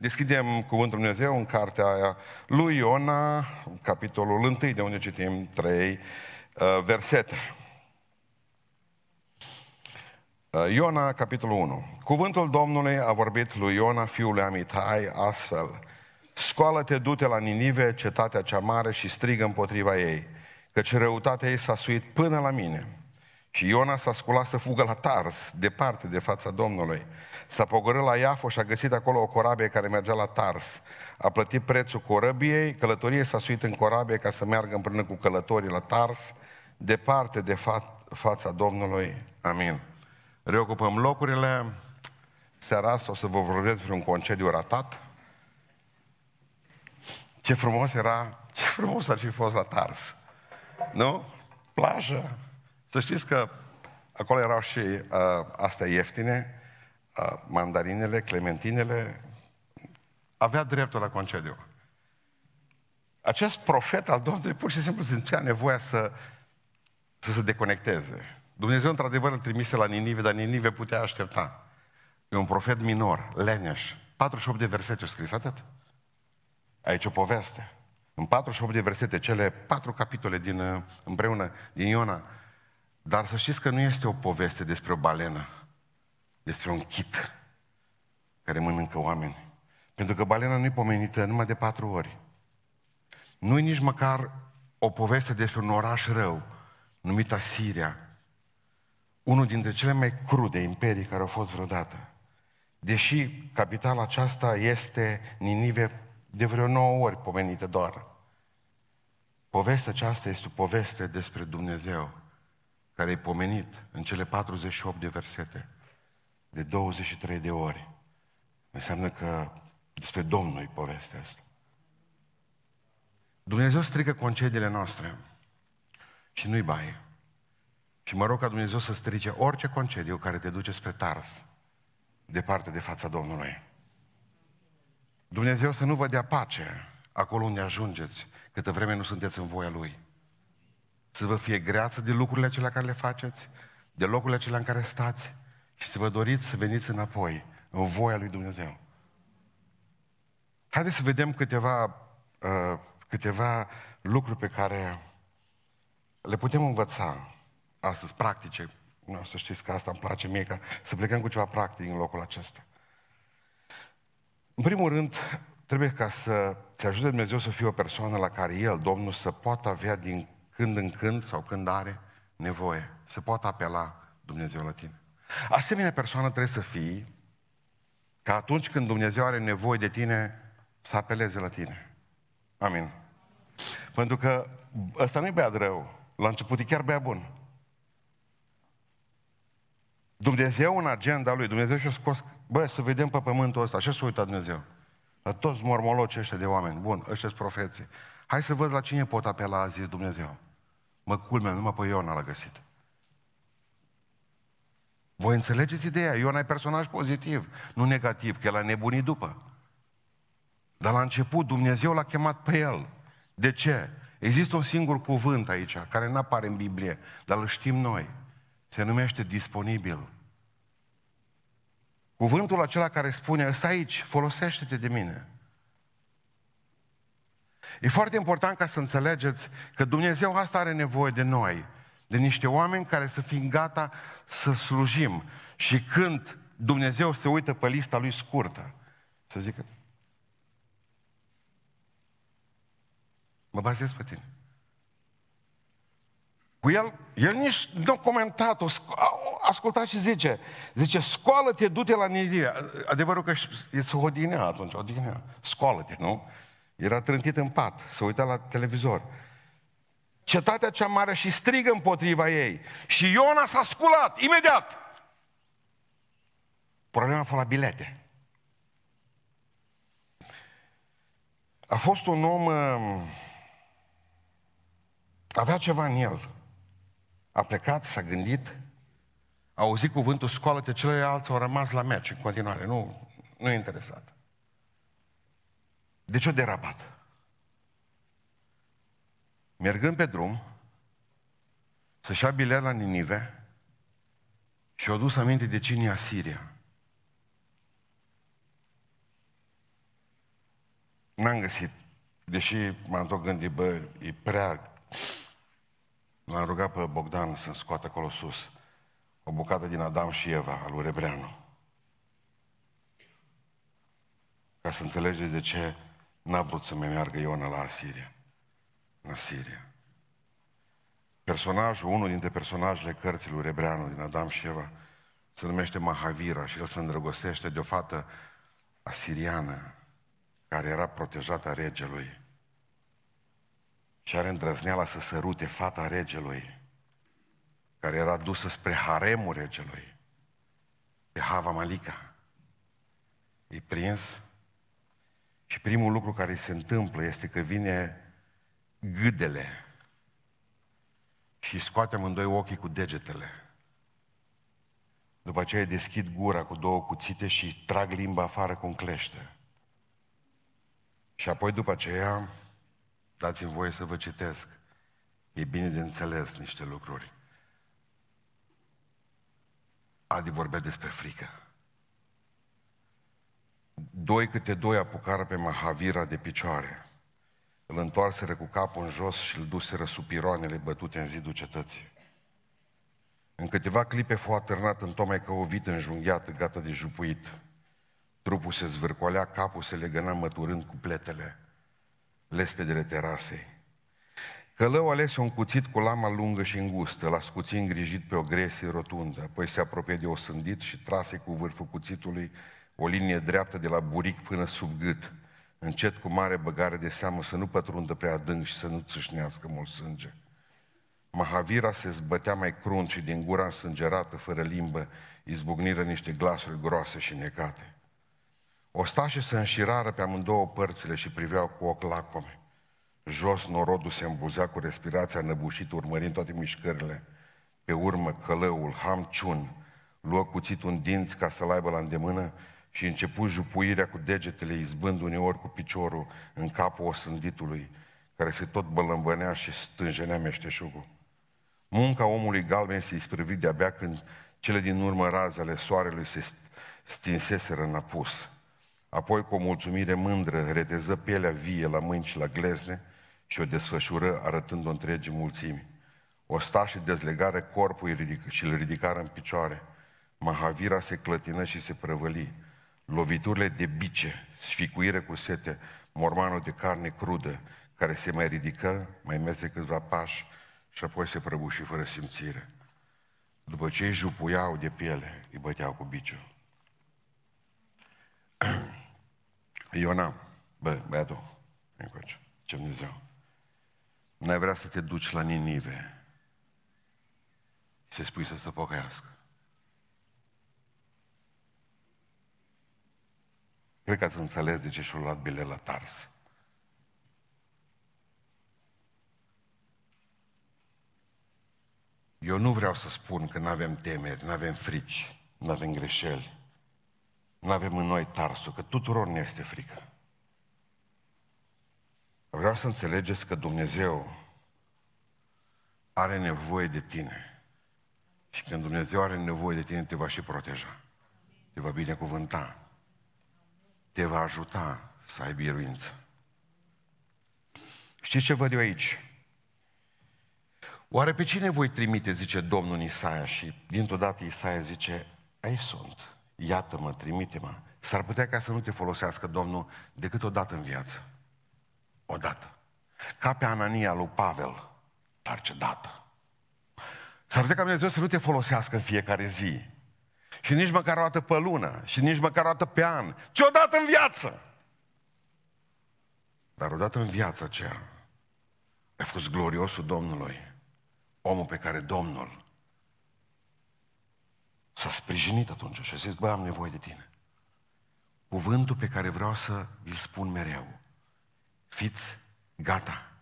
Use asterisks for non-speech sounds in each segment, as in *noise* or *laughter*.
Deschidem Cuvântul Dumnezeu în cartea aia lui Iona, capitolul 1, de unde citim trei uh, versete. Uh, Iona, capitolul 1. Cuvântul Domnului a vorbit lui Iona, fiul lui Amitai, astfel. Scoală-te, du-te la Ninive, cetatea cea mare, și strigă împotriva ei, căci răutatea ei s-a suit până la mine. Și Iona s-a sculat să fugă la Tars, departe de fața Domnului. S-a pogorât la Iafo și a găsit acolo o corabie care mergea la Tars. A plătit prețul corăbiei, călătorie s-a suit în corabie ca să meargă împreună cu călătorii la Tars, departe de fa- fața Domnului. Amin. Reocupăm locurile. Seara asta o să vă vorbesc vreun concediu ratat. Ce frumos era, ce frumos ar fi fost la Tars. Nu? Plajă. Să știți că acolo erau și uh, astea ieftine, uh, mandarinele, clementinele. Avea dreptul la concediu. Acest profet al Domnului pur și simplu simțea nevoia să, să se deconecteze. Dumnezeu, într-adevăr, îl trimise la Ninive, dar Ninive putea aștepta. E un profet minor, leneș. 48 de versete au scris, atât. Aici o poveste. În 48 de versete, cele patru capitole din, uh, împreună din Iona. Dar să știți că nu este o poveste despre o balenă, despre un chit care mănâncă oameni. Pentru că balena nu e pomenită numai de patru ori. Nu e nici măcar o poveste despre un oraș rău, numit Asiria, unul dintre cele mai crude imperii care au fost vreodată. Deși capitala aceasta este Ninive de vreo nouă ori pomenită doar. Povestea aceasta este o poveste despre Dumnezeu, care e pomenit în cele 48 de versete, de 23 de ori. Înseamnă că despre Domnul e povestea asta. Dumnezeu strică concediile noastre și nu-i baie. Și mă rog ca Dumnezeu să strice orice concediu care te duce spre Tars, departe de fața Domnului. Dumnezeu să nu vă dea pace acolo unde ajungeți, câtă vreme nu sunteți în voia Lui. Să vă fie greață de lucrurile acelea care le faceți, de locurile acelea în care stați și să vă doriți să veniți înapoi, în voia Lui Dumnezeu. Haideți să vedem câteva, uh, câteva lucruri pe care le putem învăța astăzi, practice. Nu, să știți că asta îmi place mie, ca să plecăm cu ceva practic în locul acesta. În primul rând, trebuie ca să te ajute Dumnezeu să fii o persoană la care El, Domnul, să poată avea din când în când sau când are nevoie, să poată apela Dumnezeu la tine. Asemenea persoană trebuie să fii ca atunci când Dumnezeu are nevoie de tine, să apeleze la tine. Amin. Pentru că ăsta nu e băiat rău. La început e chiar băiat bun. Dumnezeu în agenda lui, Dumnezeu și-a scos, bă, să vedem pe pământul ăsta, așa s-a uitat Dumnezeu. La toți mormoloci ăștia de oameni, bun, ăștia sunt profeții. Hai să văd la cine pot apela, a zis Dumnezeu. Mă culme, numai pe Iona l-a găsit. Voi înțelegeți ideea? Iona e personaj pozitiv, nu negativ, că el a nebunit după. Dar la început Dumnezeu l-a chemat pe el. De ce? Există un singur cuvânt aici, care nu apare în Biblie, dar îl știm noi. Se numește disponibil. Cuvântul acela care spune, ăsta aici, folosește-te de mine. E foarte important ca să înțelegeți că Dumnezeu asta are nevoie de noi, de niște oameni care să fim gata să slujim. Și când Dumnezeu se uită pe lista lui scurtă, să zică, mă bazez pe tine. Cu el, el nici nu a comentat-o, ascultat și zice, zice, scoală-te, du-te la Nidia. Adevărul că e să odinea atunci, odinea. Scoală-te, nu? Era trântit în pat, să uita la televizor. Cetatea cea mare și strigă împotriva ei. Și Iona s-a sculat, imediat. Problema a fost la bilete. A fost un om, um, avea ceva în el. A plecat, s-a gândit, a auzit cuvântul, scoală-te, celelalte au rămas la meci în continuare, nu, nu e interesat. De ce o derapat? Mergând pe drum, să-și ia bilet la Ninive și au dus aminte de cine e Asiria. n-am găsit, deși m-am tot gândit, bă, e prea... L-am rugat pe Bogdan să-mi scoată acolo sus o bucată din Adam și Eva, al lui Rebreanu. Ca să înțelegeți de ce n-a vrut să mai meargă Iona la Asiria. În Asiria. Personajul, unul dintre personajele cărții lui Rebreanu din Adam și Eva, se numește Mahavira și el se îndrăgostește de o fată asiriană care era protejată a regelui și are îndrăzneala să sărute fata regelui care era dusă spre haremul regelui pe Hava Malika. E prins și primul lucru care se întâmplă este că vine gâdele și scoate amândoi ochii cu degetele. După aceea deschid gura cu două cuțite și trag limba afară cu un clește. Și apoi după aceea, dați-mi voie să vă citesc. E bine de înțeles niște lucruri. Adi vorbea despre frică. Doi câte doi apucară pe Mahavira de picioare. Îl întoarseră cu capul în jos și îl duseră sub piroanele bătute în zidul cetății. În câteva clipe fu atârnat în tocmai ca o vită înjunghiată, gata de jupuit. Trupul se zvârcolea, capul se legăna măturând cu pletele, lespedele terasei. Călău alese un cuțit cu lama lungă și îngustă, l-a scuțit îngrijit pe o gresie rotundă, apoi se apropie de o sândit și trase cu vârful cuțitului o linie dreaptă de la buric până sub gât, încet cu mare băgare de seamă să nu pătrundă prea adânc și să nu țâșnească mult sânge. Mahavira se zbătea mai crunt și din gura însângerată, fără limbă, izbucniră niște glasuri groase și necate. Ostașii se înșirară pe amândouă părțile și priveau cu ochi lacome. Jos norodul se îmbuzea cu respirația năbușită, urmărind toate mișcările. Pe urmă, călăul, Ham Chun, luă cuțitul în dinți ca să-l aibă la îndemână și începu jupuirea cu degetele, izbând uneori cu piciorul în capul osânditului, care se tot bălămbănea și stânjenea meșteșugul. Munca omului galben se isprăvi de-abia când cele din urmă raze ale soarelui se stinseseră în apus. Apoi, cu o mulțumire mândră, reteză pielea vie la mâini și la glezne și o desfășură arătând-o întregii mulțimi. Ostașii dezlegare corpul și îl ridicară în picioare. Mahavira se clătină și se prăvăli. Loviturile de bice, sficuire cu sete, mormanul de carne crudă, care se mai ridică, mai merge câțiva pași și apoi se prăbuși fără simțire. După ce îi jupuiau de piele, îi băteau cu biciul. *clears throat* Iona, bă, băiatul, încoace, ce Dumnezeu. N-ai vrea să te duci la Ninive să spui să se pocăiască. Cred că ați înțeles de ce și-a luat bilet la Tars. Eu nu vreau să spun că nu avem temeri, nu avem frici, nu avem greșeli. Nu avem în noi tarsul, că tuturor ne este frică. Vreau să înțelegeți că Dumnezeu are nevoie de tine. Și când Dumnezeu are nevoie de tine, te va și proteja. Te va binecuvânta. Te va ajuta să ai biruință. Știți ce văd eu aici? Oare pe cine voi trimite, zice Domnul Isaia și dintr-o dată Isaia zice, aici sunt, iată-mă, trimite-mă. S-ar putea ca să nu te folosească Domnul decât o dată în viață. O dată. Ca pe Anania lui Pavel, dar ce dată. S-ar putea ca Dumnezeu să nu te folosească în fiecare zi. Și nici măcar o dată pe lună, și nici măcar o dată pe an, ci o dată în viață. Dar odată în viața aceea a fost gloriosul Domnului omul pe care Domnul s-a sprijinit atunci și a zis, bă, am nevoie de tine. Cuvântul pe care vreau să îl spun mereu. Fiți gata.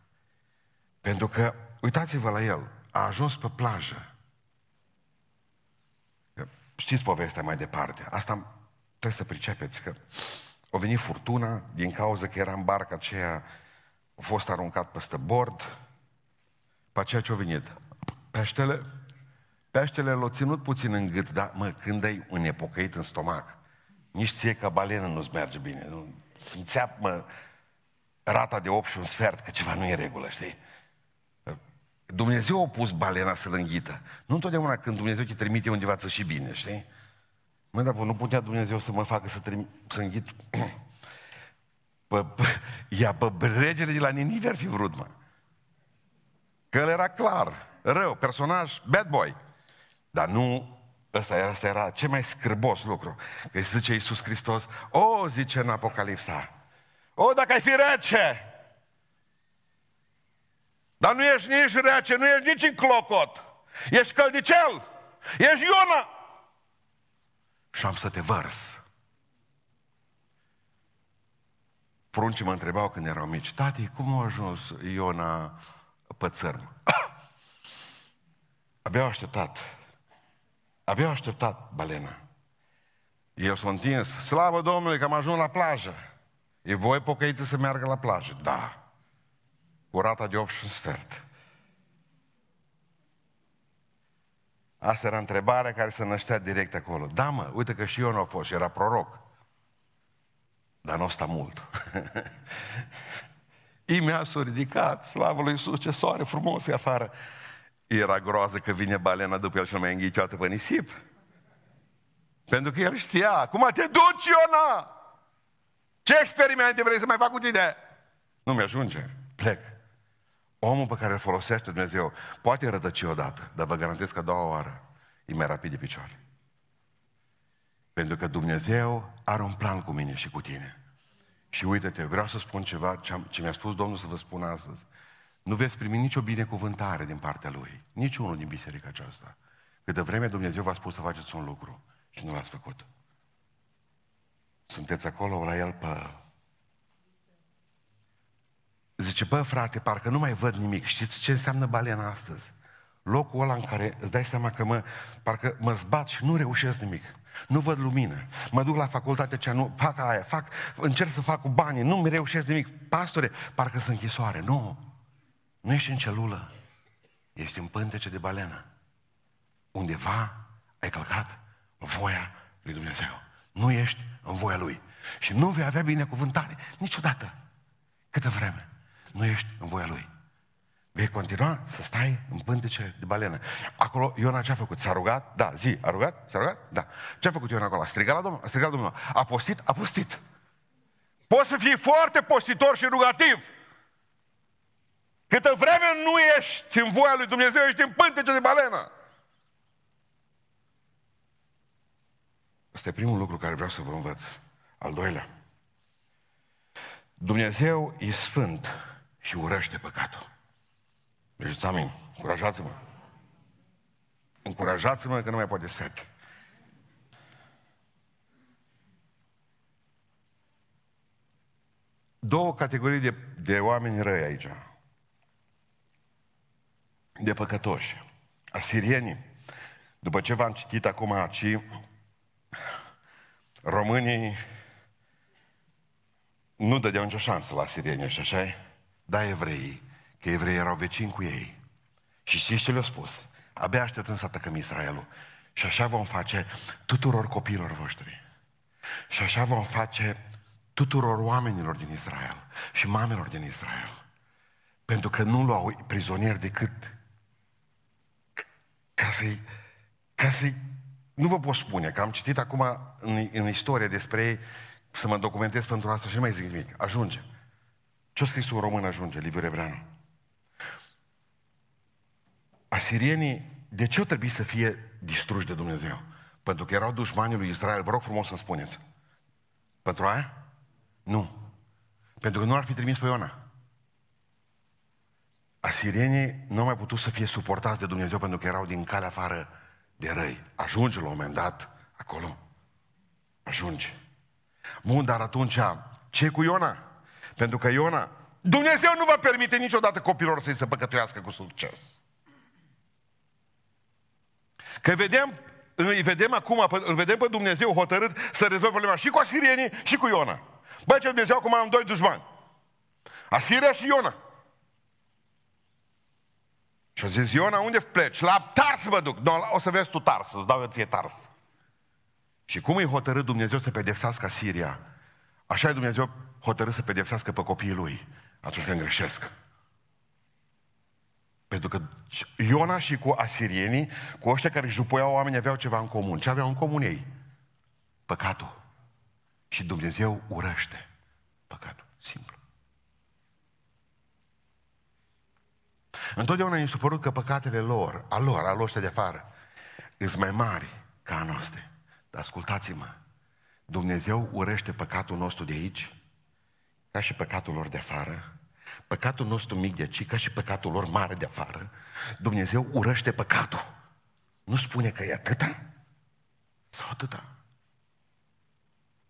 Pentru că, uitați-vă la el, a ajuns pe plajă. Știți povestea mai departe. Asta trebuie să pricepeți că a venit furtuna din cauza că era în barca aceea, a fost aruncat peste bord, pe aceea ce a venit? Peștele, peștele l-a ținut puțin în gât, dar mă, când ai un nepocăit în stomac, nici ție ca balenă nu-ți merge bine. Nu, simțea, mă, rata de 8 și un sfert, că ceva nu e în regulă, știi? Dumnezeu a pus balena să-l înghită. Nu întotdeauna când Dumnezeu te trimite undeva să și bine, știi? Mă, dar nu putea Dumnezeu să mă facă să, trim, să înghit... Pă, pă, ia pe regele de la Ninive ar fi vrut, mă. Că el era clar, rău, personaj, bad boy. Dar nu Ăsta era, asta era cel mai scârbos lucru. Că zice Iisus Hristos, o, zice în Apocalipsa, o, dacă ai fi rece, dar nu ești nici rece, nu ești nici în clocot, ești căldicel, ești Iona. Și am să te vărs. Pruncii mă întrebau când erau mici, tati, cum a ajuns Iona pe țărm? *clears throat* Abia au așteptat Abia așteptat balena. El s-a întins. Slavă Domnului că am ajuns la plajă. E voi pocăiți să meargă la plajă? Da. Cu rata de 8 și un sfert. Asta era întrebarea care se năștea direct acolo. Da, mă, uite că și eu nu a fost, era proroc. Dar nu sta mult. *laughs* Imea s-a ridicat, slavă lui Iisus, ce soare frumos e afară. Era groază că vine balena după el și nu mai înghicioată pe nisip. Pentru că el știa, cum te duci, Iona? Ce experimente vrei să mai fac cu tine? Nu mi-ajunge, plec. Omul pe care îl folosește Dumnezeu poate rătăci odată, dar vă garantez că a doua oară e mai rapid de picioare. Pentru că Dumnezeu are un plan cu mine și cu tine. Și uite-te, vreau să spun ceva ce mi-a spus Domnul să vă spun astăzi nu veți primi nicio binecuvântare din partea Lui. Nici unul din biserica aceasta. Câtă vreme Dumnezeu v-a spus să faceți un lucru și nu l-ați făcut. Sunteți acolo la El pe... Zice, bă, frate, parcă nu mai văd nimic. Știți ce înseamnă balena astăzi? Locul ăla în care îți dai seama că mă, parcă mă zbat și nu reușesc nimic. Nu văd lumină. Mă duc la facultate cea nu, fac aia, fac, încerc să fac cu banii, nu mi reușesc nimic. Pastore, parcă sunt închisoare. Nu. Nu ești în celulă, ești în pântece de balenă. Undeva ai călcat voia lui Dumnezeu. Nu ești în voia Lui. Și nu vei avea binecuvântare niciodată. Câtă vreme nu ești în voia Lui. Vei continua să stai în pântece de balenă. Acolo Iona ce a făcut? S-a rugat? Da. Zi, a rugat? S-a rugat? Da. Ce a făcut Iona acolo? A strigat la Domnul? A strigat la Domnul. A postit? A postit. Poți să fii foarte postitor și rugativ. Câtă vreme nu ești în voia lui Dumnezeu, ești în pântece de balenă. Asta e primul lucru care vreau să vă învăț. Al doilea. Dumnezeu e sfânt și urăște păcatul. Deci, amin. Încurajați-mă. Încurajați-mă că nu mai poate set. Două categorii de, de oameni răi aici de păcătoși. Asirienii, după ce v-am citit acum aici, românii nu dădeau nicio șansă la asirieni, așa -i? Da, evreii, că evreii erau vecini cu ei. Și știți ce le-au spus? Abia așteptăm să atacăm Israelul. Și așa vom face tuturor copiilor voștri. Și așa vom face tuturor oamenilor din Israel și mamelor din Israel. Pentru că nu luau prizonieri decât ca să-i, ca să nu vă pot spune, că am citit acum în, în istorie despre ei, să mă documentez pentru asta și nu mai zic nimic. Ajunge. Ce-a scris un român ajunge, Liviu Rebreanu? Asirienii, de ce au trebuit să fie distruși de Dumnezeu? Pentru că erau dușmanii lui Israel. Vă rog frumos să-mi spuneți. Pentru aia? Nu. Pentru că nu ar fi trimis pe Iona asirienii nu au mai putut să fie suportați de Dumnezeu pentru că erau din calea afară de răi. Ajunge la un moment dat acolo. Ajunge. Bun, dar atunci ce cu Iona? Pentru că Iona, Dumnezeu nu va permite niciodată copilor să-i se păcătuiască cu succes. Că vedem, îi vedem acum, îl vedem pe Dumnezeu hotărât să rezolve problema și cu asirienii și cu Iona. Băi, ce Dumnezeu acum am doi dușmani. Asiria și Iona. Și a zis, Iona, unde pleci? La Tars mă duc. No, o să vezi tu Tars, îți dau ție Tars. Și cum îi hotărât Dumnezeu să pedepsească Siria? Așa e Dumnezeu hotărât să pedepsească pe copiii lui atunci când greșesc. Pentru că Iona și cu asirienii, cu ăștia care jupoiau oameni, aveau ceva în comun. Ce aveau în comun ei? Păcatul. Și Dumnezeu urăște păcatul. Simplu. Întotdeauna mi s-a părut că păcatele lor, a lor, a lor de afară, sunt mai mari ca a noastre. Dar ascultați-mă, Dumnezeu urăște păcatul nostru de aici, ca și păcatul lor de afară, păcatul nostru mic de aici, ca și păcatul lor mare de afară. Dumnezeu urăște păcatul. Nu spune că e atâta sau atâta.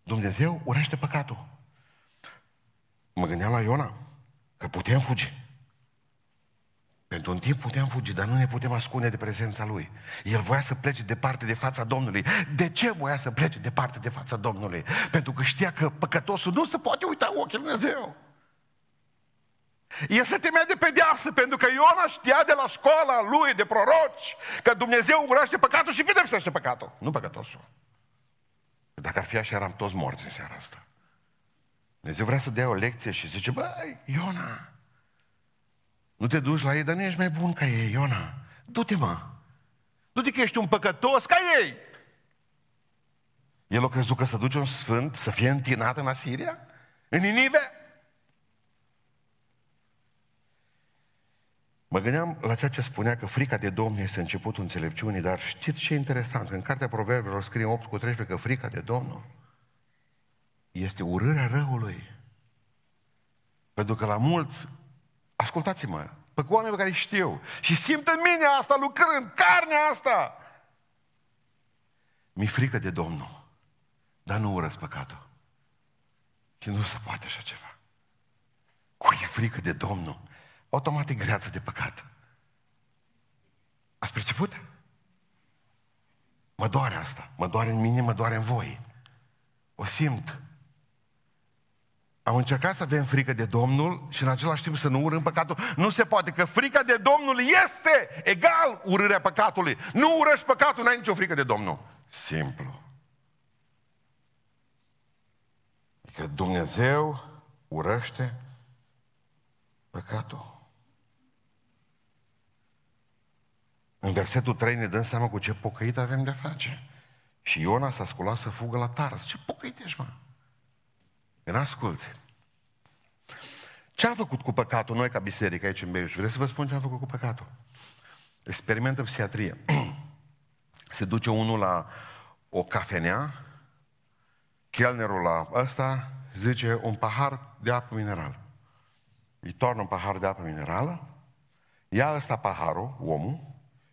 Dumnezeu urăște păcatul. Mă gândeam la Iona, că putem fugi. Pentru un timp putem fugi, dar nu ne putem ascunde de prezența Lui. El voia să plece departe de fața Domnului. De ce voia să plece departe de fața Domnului? Pentru că știa că păcătosul nu se poate uita în ochii Lui Dumnezeu. El se temea de pedeapsă pentru că Iona știa de la școala lui de proroci că Dumnezeu urăște păcatul și pedepsește păcatul, nu păcătosul. Dacă ar fi așa, eram toți morți în seara asta. Dumnezeu vrea să dea o lecție și zice, băi, Iona, nu te duci la ei, dar nu ești mai bun ca ei, Iona. Du-te, mă. Du-te că ești un păcătos ca ei. El a crezut că să duce un sfânt să fie întinat în Asiria? În Ninive? Mă gândeam la ceea ce spunea că frica de Domnul este începutul înțelepciunii, dar știți ce e interesant? În Cartea Proverbelor scrie 8 cu 13 că frica de Domnul este urârea răului. Pentru că la mulți Ascultați-mă, pe cu oameni pe care știu și simt în mine asta lucrând, carnea asta. Mi-e frică de Domnul, dar nu urăsc păcatul. Și nu se poate așa ceva. Cui e frică de Domnul, automatic greață de păcat. Ați perceput? Mă doare asta, mă doare în mine, mă doare în voi. O simt. Am încercat să avem frică de Domnul și în același timp să nu urâm păcatul. Nu se poate, că frica de Domnul este egal urârea păcatului. Nu urăști păcatul, n-ai nicio frică de Domnul. Simplu. Că Dumnezeu urăște păcatul. În versetul 3 ne dăm seama cu ce pocăit avem de face. Și Iona s-a sculat să fugă la Tars. Ce pocăit ești, mă? În asculți. Ce am făcut cu păcatul noi ca biserică aici în Beiuș? Vreți să vă spun ce am făcut cu păcatul? Experiment în psihiatrie. *clears throat* Se duce unul la o cafenea, chelnerul la ăsta zice un pahar de apă minerală. Îi toarnă un pahar de apă minerală, ia ăsta paharul, omul,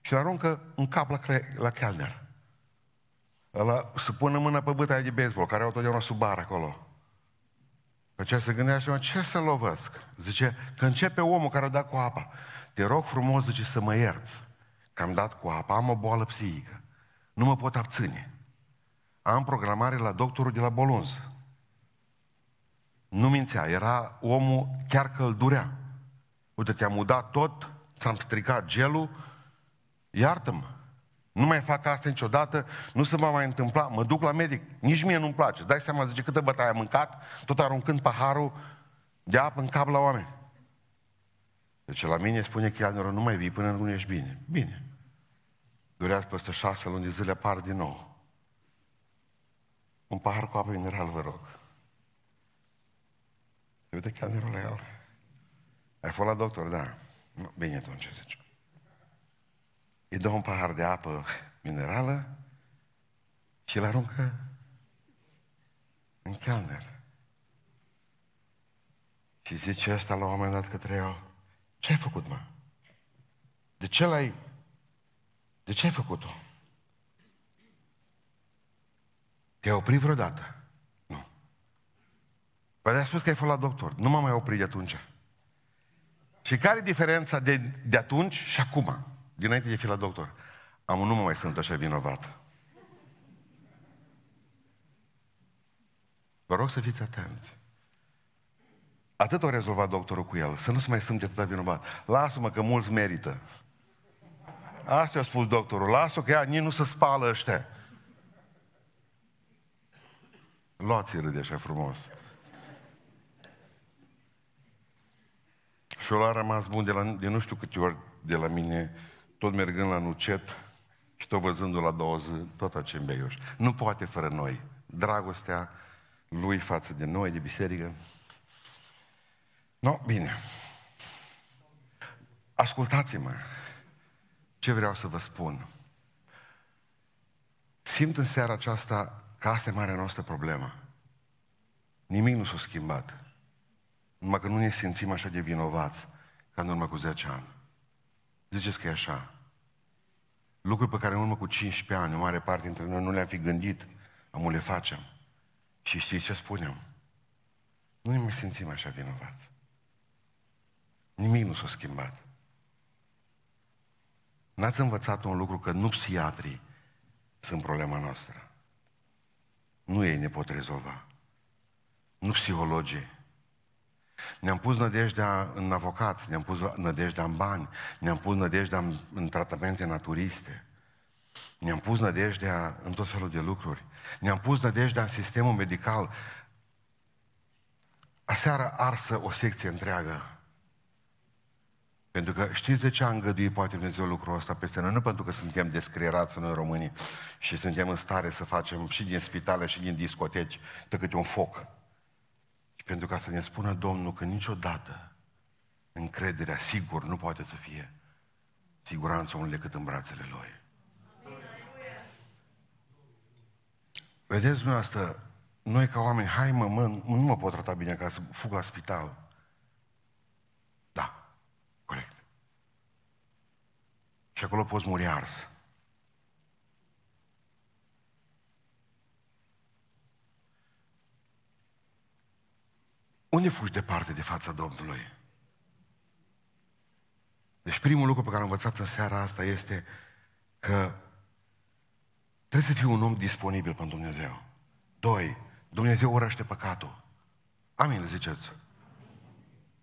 și îl aruncă în cap la, la chelner. Ăla se pune mâna pe bătaia de baseball, care au totdeauna sub bar acolo. Pe ce se gândește, ce să lovesc? Zice, că începe omul care a dat cu apa. Te rog frumos, zice, să mă ierți. Că am dat cu apa, am o boală psihică. Nu mă pot abține. Am programare la doctorul de la Bolunz. Nu mințea, era omul chiar că îl durea. Uite, te-am udat tot, ți-am stricat gelul, iartă-mă. Nu mai fac asta niciodată, nu se va mai întâmpla, mă duc la medic, nici mie nu-mi place. Dai seama, zice, câtă bătaie am mâncat, tot aruncând paharul de apă în cap la oameni. Deci la mine spune chelnerul, nu mai vii până nu ești bine. Bine. Durează peste șase luni de zile, apar din nou. Un pahar cu apă mineral, vă rog. Se uite chelnerul la el. Ai fost la doctor, da. Bine atunci, zice îi dă un pahar de apă minerală și îl aruncă în chelner. Și zice asta la un moment dat către el, ce ai făcut, mă? De ce l-ai... De ce ai făcut-o? Te-ai oprit vreodată? Nu. Păi a spus că ai fost la doctor. Nu m-am mai oprit de atunci. Și care e diferența de, de atunci și acum? Dinainte de fi la doctor, am nu mă mai sunt așa vinovat. Vă rog să fiți atenți. Atât a rezolvat doctorul cu el, să nu se mai simte atât vinovat. Lasă-mă că mulți merită. Asta a spus doctorul, lasă că ea nici nu se spală ăștia. Luați-i râde așa frumos. Și a rămas bun de, la, de nu știu câte ori de la mine, tot mergând la nucet și tot văzându-l la două zi, tot acel beiuș. Nu poate fără noi. Dragostea lui față de noi, de biserică. No, bine. Ascultați-mă ce vreau să vă spun. Simt în seara aceasta că asta e marea noastră problemă. Nimic nu s-a schimbat. Numai că nu ne simțim așa de vinovați ca în urmă cu 10 ani. Ziceți că e așa. Lucruri pe care în urmă cu 15 ani, o mare parte dintre noi nu le-am fi gândit, am le facem. Și știți ce spunem? Nu ne mai simțim așa vinovați. Nimic nu s-a schimbat. N-ați învățat un lucru că nu psihiatrii sunt problema noastră. Nu ei ne pot rezolva. Nu psihologii. Ne-am pus nădejdea în avocați, ne-am pus nădejdea în bani, ne-am pus nădejdea în, în tratamente naturiste, ne-am pus nădejdea în tot felul de lucruri, ne-am pus nădejdea în sistemul medical. Aseară arsă o secție întreagă. Pentru că știți de ce a îngăduit poate Dumnezeu lucrul ăsta peste noi? Nu pentru că suntem descrierați noi românii și suntem în stare să facem și din spitale și din discoteci de câte un foc. Și pentru ca să ne spună Domnul că niciodată încrederea sigur nu poate să fie siguranța unui decât în brațele Lui. Vedeți dumneavoastră, noi ca oameni, hai mă, mă, nu mă pot trata bine ca să fug la spital. Da, corect. Și acolo poți muri ars. Unde fugi departe de fața Domnului? Deci primul lucru pe care am învățat în seara asta este că trebuie să fii un om disponibil pentru Dumnezeu. Doi, Dumnezeu urăște păcatul. Amin, ziceți.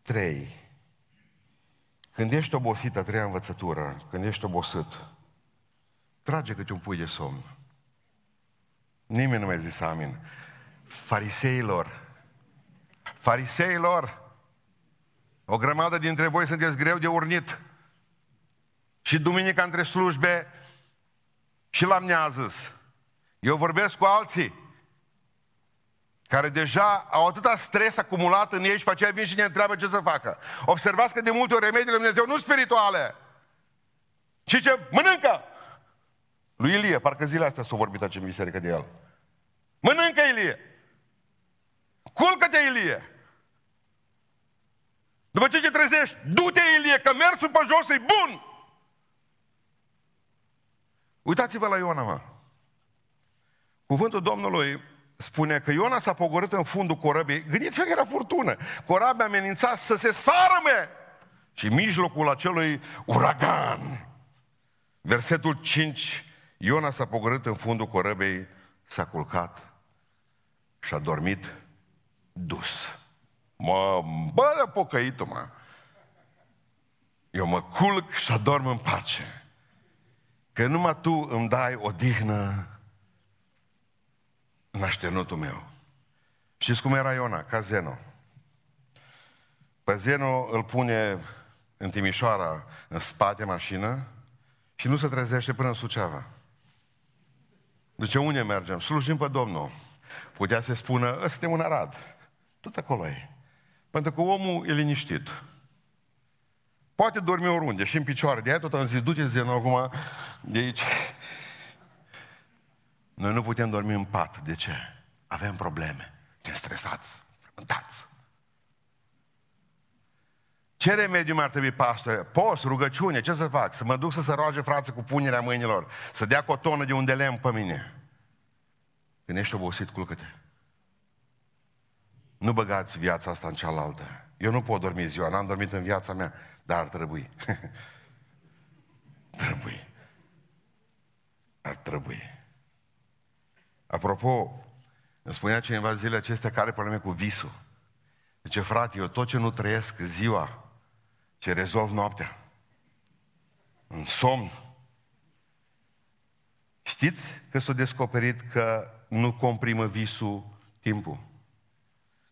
Trei, când ești obosit, a treia învățătură, când ești obosit, trage câte un pui de somn. Nimeni nu mai zis amin. Fariseilor, Fariseilor, o grămadă dintre voi sunteți greu de urnit. Și duminica între slujbe și la mneazăs. Eu vorbesc cu alții care deja au atâta stres acumulat în ei și pe aceea vin și ne întreabă ce să facă. Observați că de multe ori remediile Lui Dumnezeu nu spirituale, ci ce mănâncă. Lui Ilie, parcă zilele astea s-a vorbit aici în biserică de el. Mănâncă Ilie. Culcă-te, Ilie! După ce te trezești, du-te, Ilie, că mersul pe jos e bun! Uitați-vă la Iona, mă. Cuvântul Domnului spune că Iona s-a pogorât în fundul corăbiei. Gândiți-vă că era furtună. Corabia amenința să se sfarăme. Și în mijlocul acelui uragan. Versetul 5. Iona s-a pogorât în fundul corăbiei, s-a culcat și a dormit dus. Mă, bă, de pocăitul, mă. Eu mă culc și adorm în pace. Că numai Tu îmi dai o dihnă în așternutul meu. Știți cum era Iona? Ca Zeno. Pe Zeno îl pune în Timișoara, în spate mașină, și nu se trezește până în Suceava. Deci unde mergem? Slujim pe Domnul. Putea să spună, suntem în Arad. Tot acolo e. Pentru că omul e liniștit. Poate dormi oriunde, și în picioare. De aia tot am zis, du-te zi acum de aici. Noi nu putem dormi în pat. De ce? Avem probleme. Suntem stresați, frământați. Ce remediu mi-ar trebui, pastore? Post, rugăciune, ce să fac? Să mă duc să se roage frață cu punerea mâinilor, să dea cotonă de unde lemn pe mine. Când ești obosit, culcă-te. Nu băgați viața asta în cealaltă. Eu nu pot dormi ziua, n-am dormit în viața mea, dar ar trebui. *laughs* trebuie. Ar trebui. Apropo, îmi spunea cineva zilele acestea care are probleme cu visul. Zice, frate, eu tot ce nu trăiesc ziua, ce rezolv noaptea. În somn. Știți că s-a descoperit că nu comprimă visul timpul?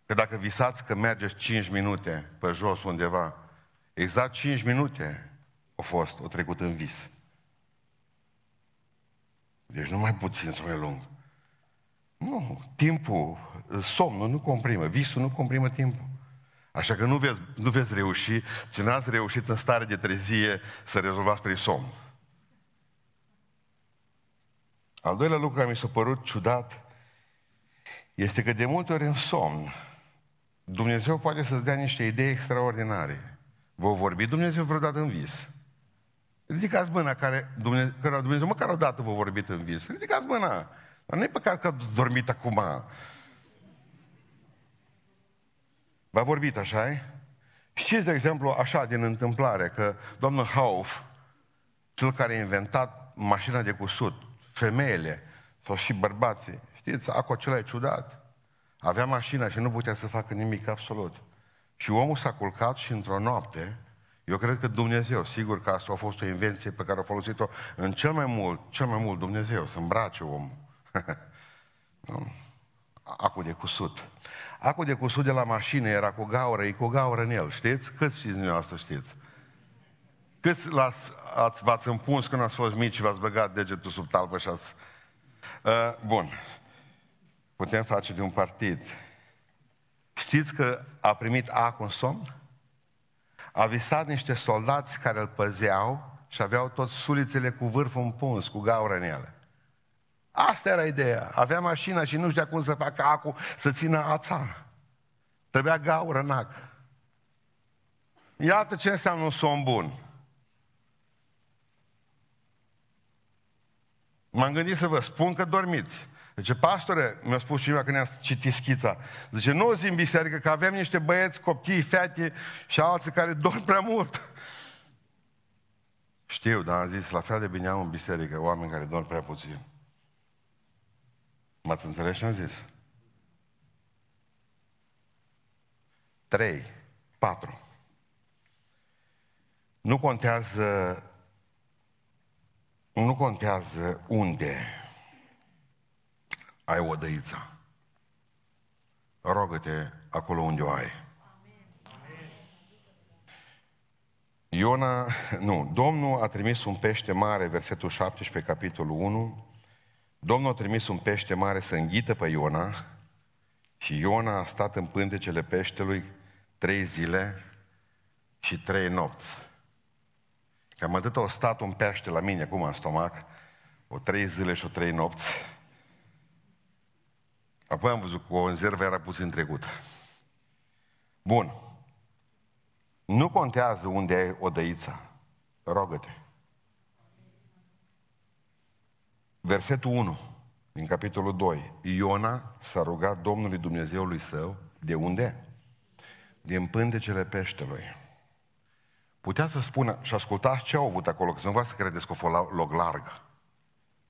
Că dacă visați că mergeți 5 minute pe jos undeva Exact 5 minute au fost, o trecut în vis. Deci nu mai puțin să mai lung. Nu, timpul, somnul nu comprimă, visul nu comprimă timpul. Așa că nu veți, nu veți reuși, ce n-ați reușit în stare de trezie să rezolvați prin somn. Al doilea lucru care mi s-a părut ciudat este că de multe ori în somn Dumnezeu poate să-ți dea niște idei extraordinare. Vă vorbi Dumnezeu vreodată în vis. Ridicați mâna care Dumnezeu, care Dumnezeu măcar o dată vă vorbit în vis. Ridicați mâna. Dar nu e păcat că ați dormit acum. V-a vorbit așa, e? Știți, de exemplu, așa, din întâmplare, că domnul Hauf, cel care a inventat mașina de cusut, femeile sau și bărbații, știți, acolo acela e ciudat. Avea mașina și nu putea să facă nimic absolut. Și omul s-a culcat și într-o noapte, eu cred că Dumnezeu, sigur că asta a fost o invenție pe care a folosit-o în cel mai mult, cel mai mult Dumnezeu, să îmbrace omul. *laughs* Acul de cusut. Acul de cusut de la mașină era cu gaură, e cu gaură în el, știți? Câți știți dumneavoastră știți? Câți l-ați, ați, v-ați împuns când ați fost mici și v-ați băgat degetul sub talpă și ați... Uh, bun. Putem face de un partid. Știți că a primit acul în somn? A visat niște soldați care îl păzeau și aveau toți sulițele cu vârful împuns, cu gaură în ele. Asta era ideea. Avea mașina și nu știa cum să facă acul să țină ața. Trebuia gaură în ac. Iată ce înseamnă un somn bun. M-am gândit să vă spun că dormiți. Zice, pastore, mi-a spus cineva când ne-a citit schița, zice, nu zi în biserică că avem niște băieți, copii, fete și alții care dorm prea mult. Știu, dar am zis, la fel de bine am în biserică oameni care dorm prea puțin. M-ați înțeles ce am zis? Trei, patru. Nu contează nu contează unde ai odăița. Rogă-te acolo unde o ai. Iona, nu, Domnul a trimis un pește mare, versetul 17, capitolul 1. Domnul a trimis un pește mare să înghită pe Iona și Iona a stat în pântecele peștelui trei zile și trei nopți. Cam atât a stat un pește la mine acum în stomac, o trei zile și o trei nopți. Apoi am văzut că o înzervă era puțin trecută. Bun. Nu contează unde ai odăița. Rogă-te. Versetul 1 din capitolul 2. Iona s-a rugat Domnului Dumnezeului său. De unde? Din pântecele peștelui. Putea să spună, și ascultați ce au avut acolo, că să nu vă să credeți că a fost loc larg.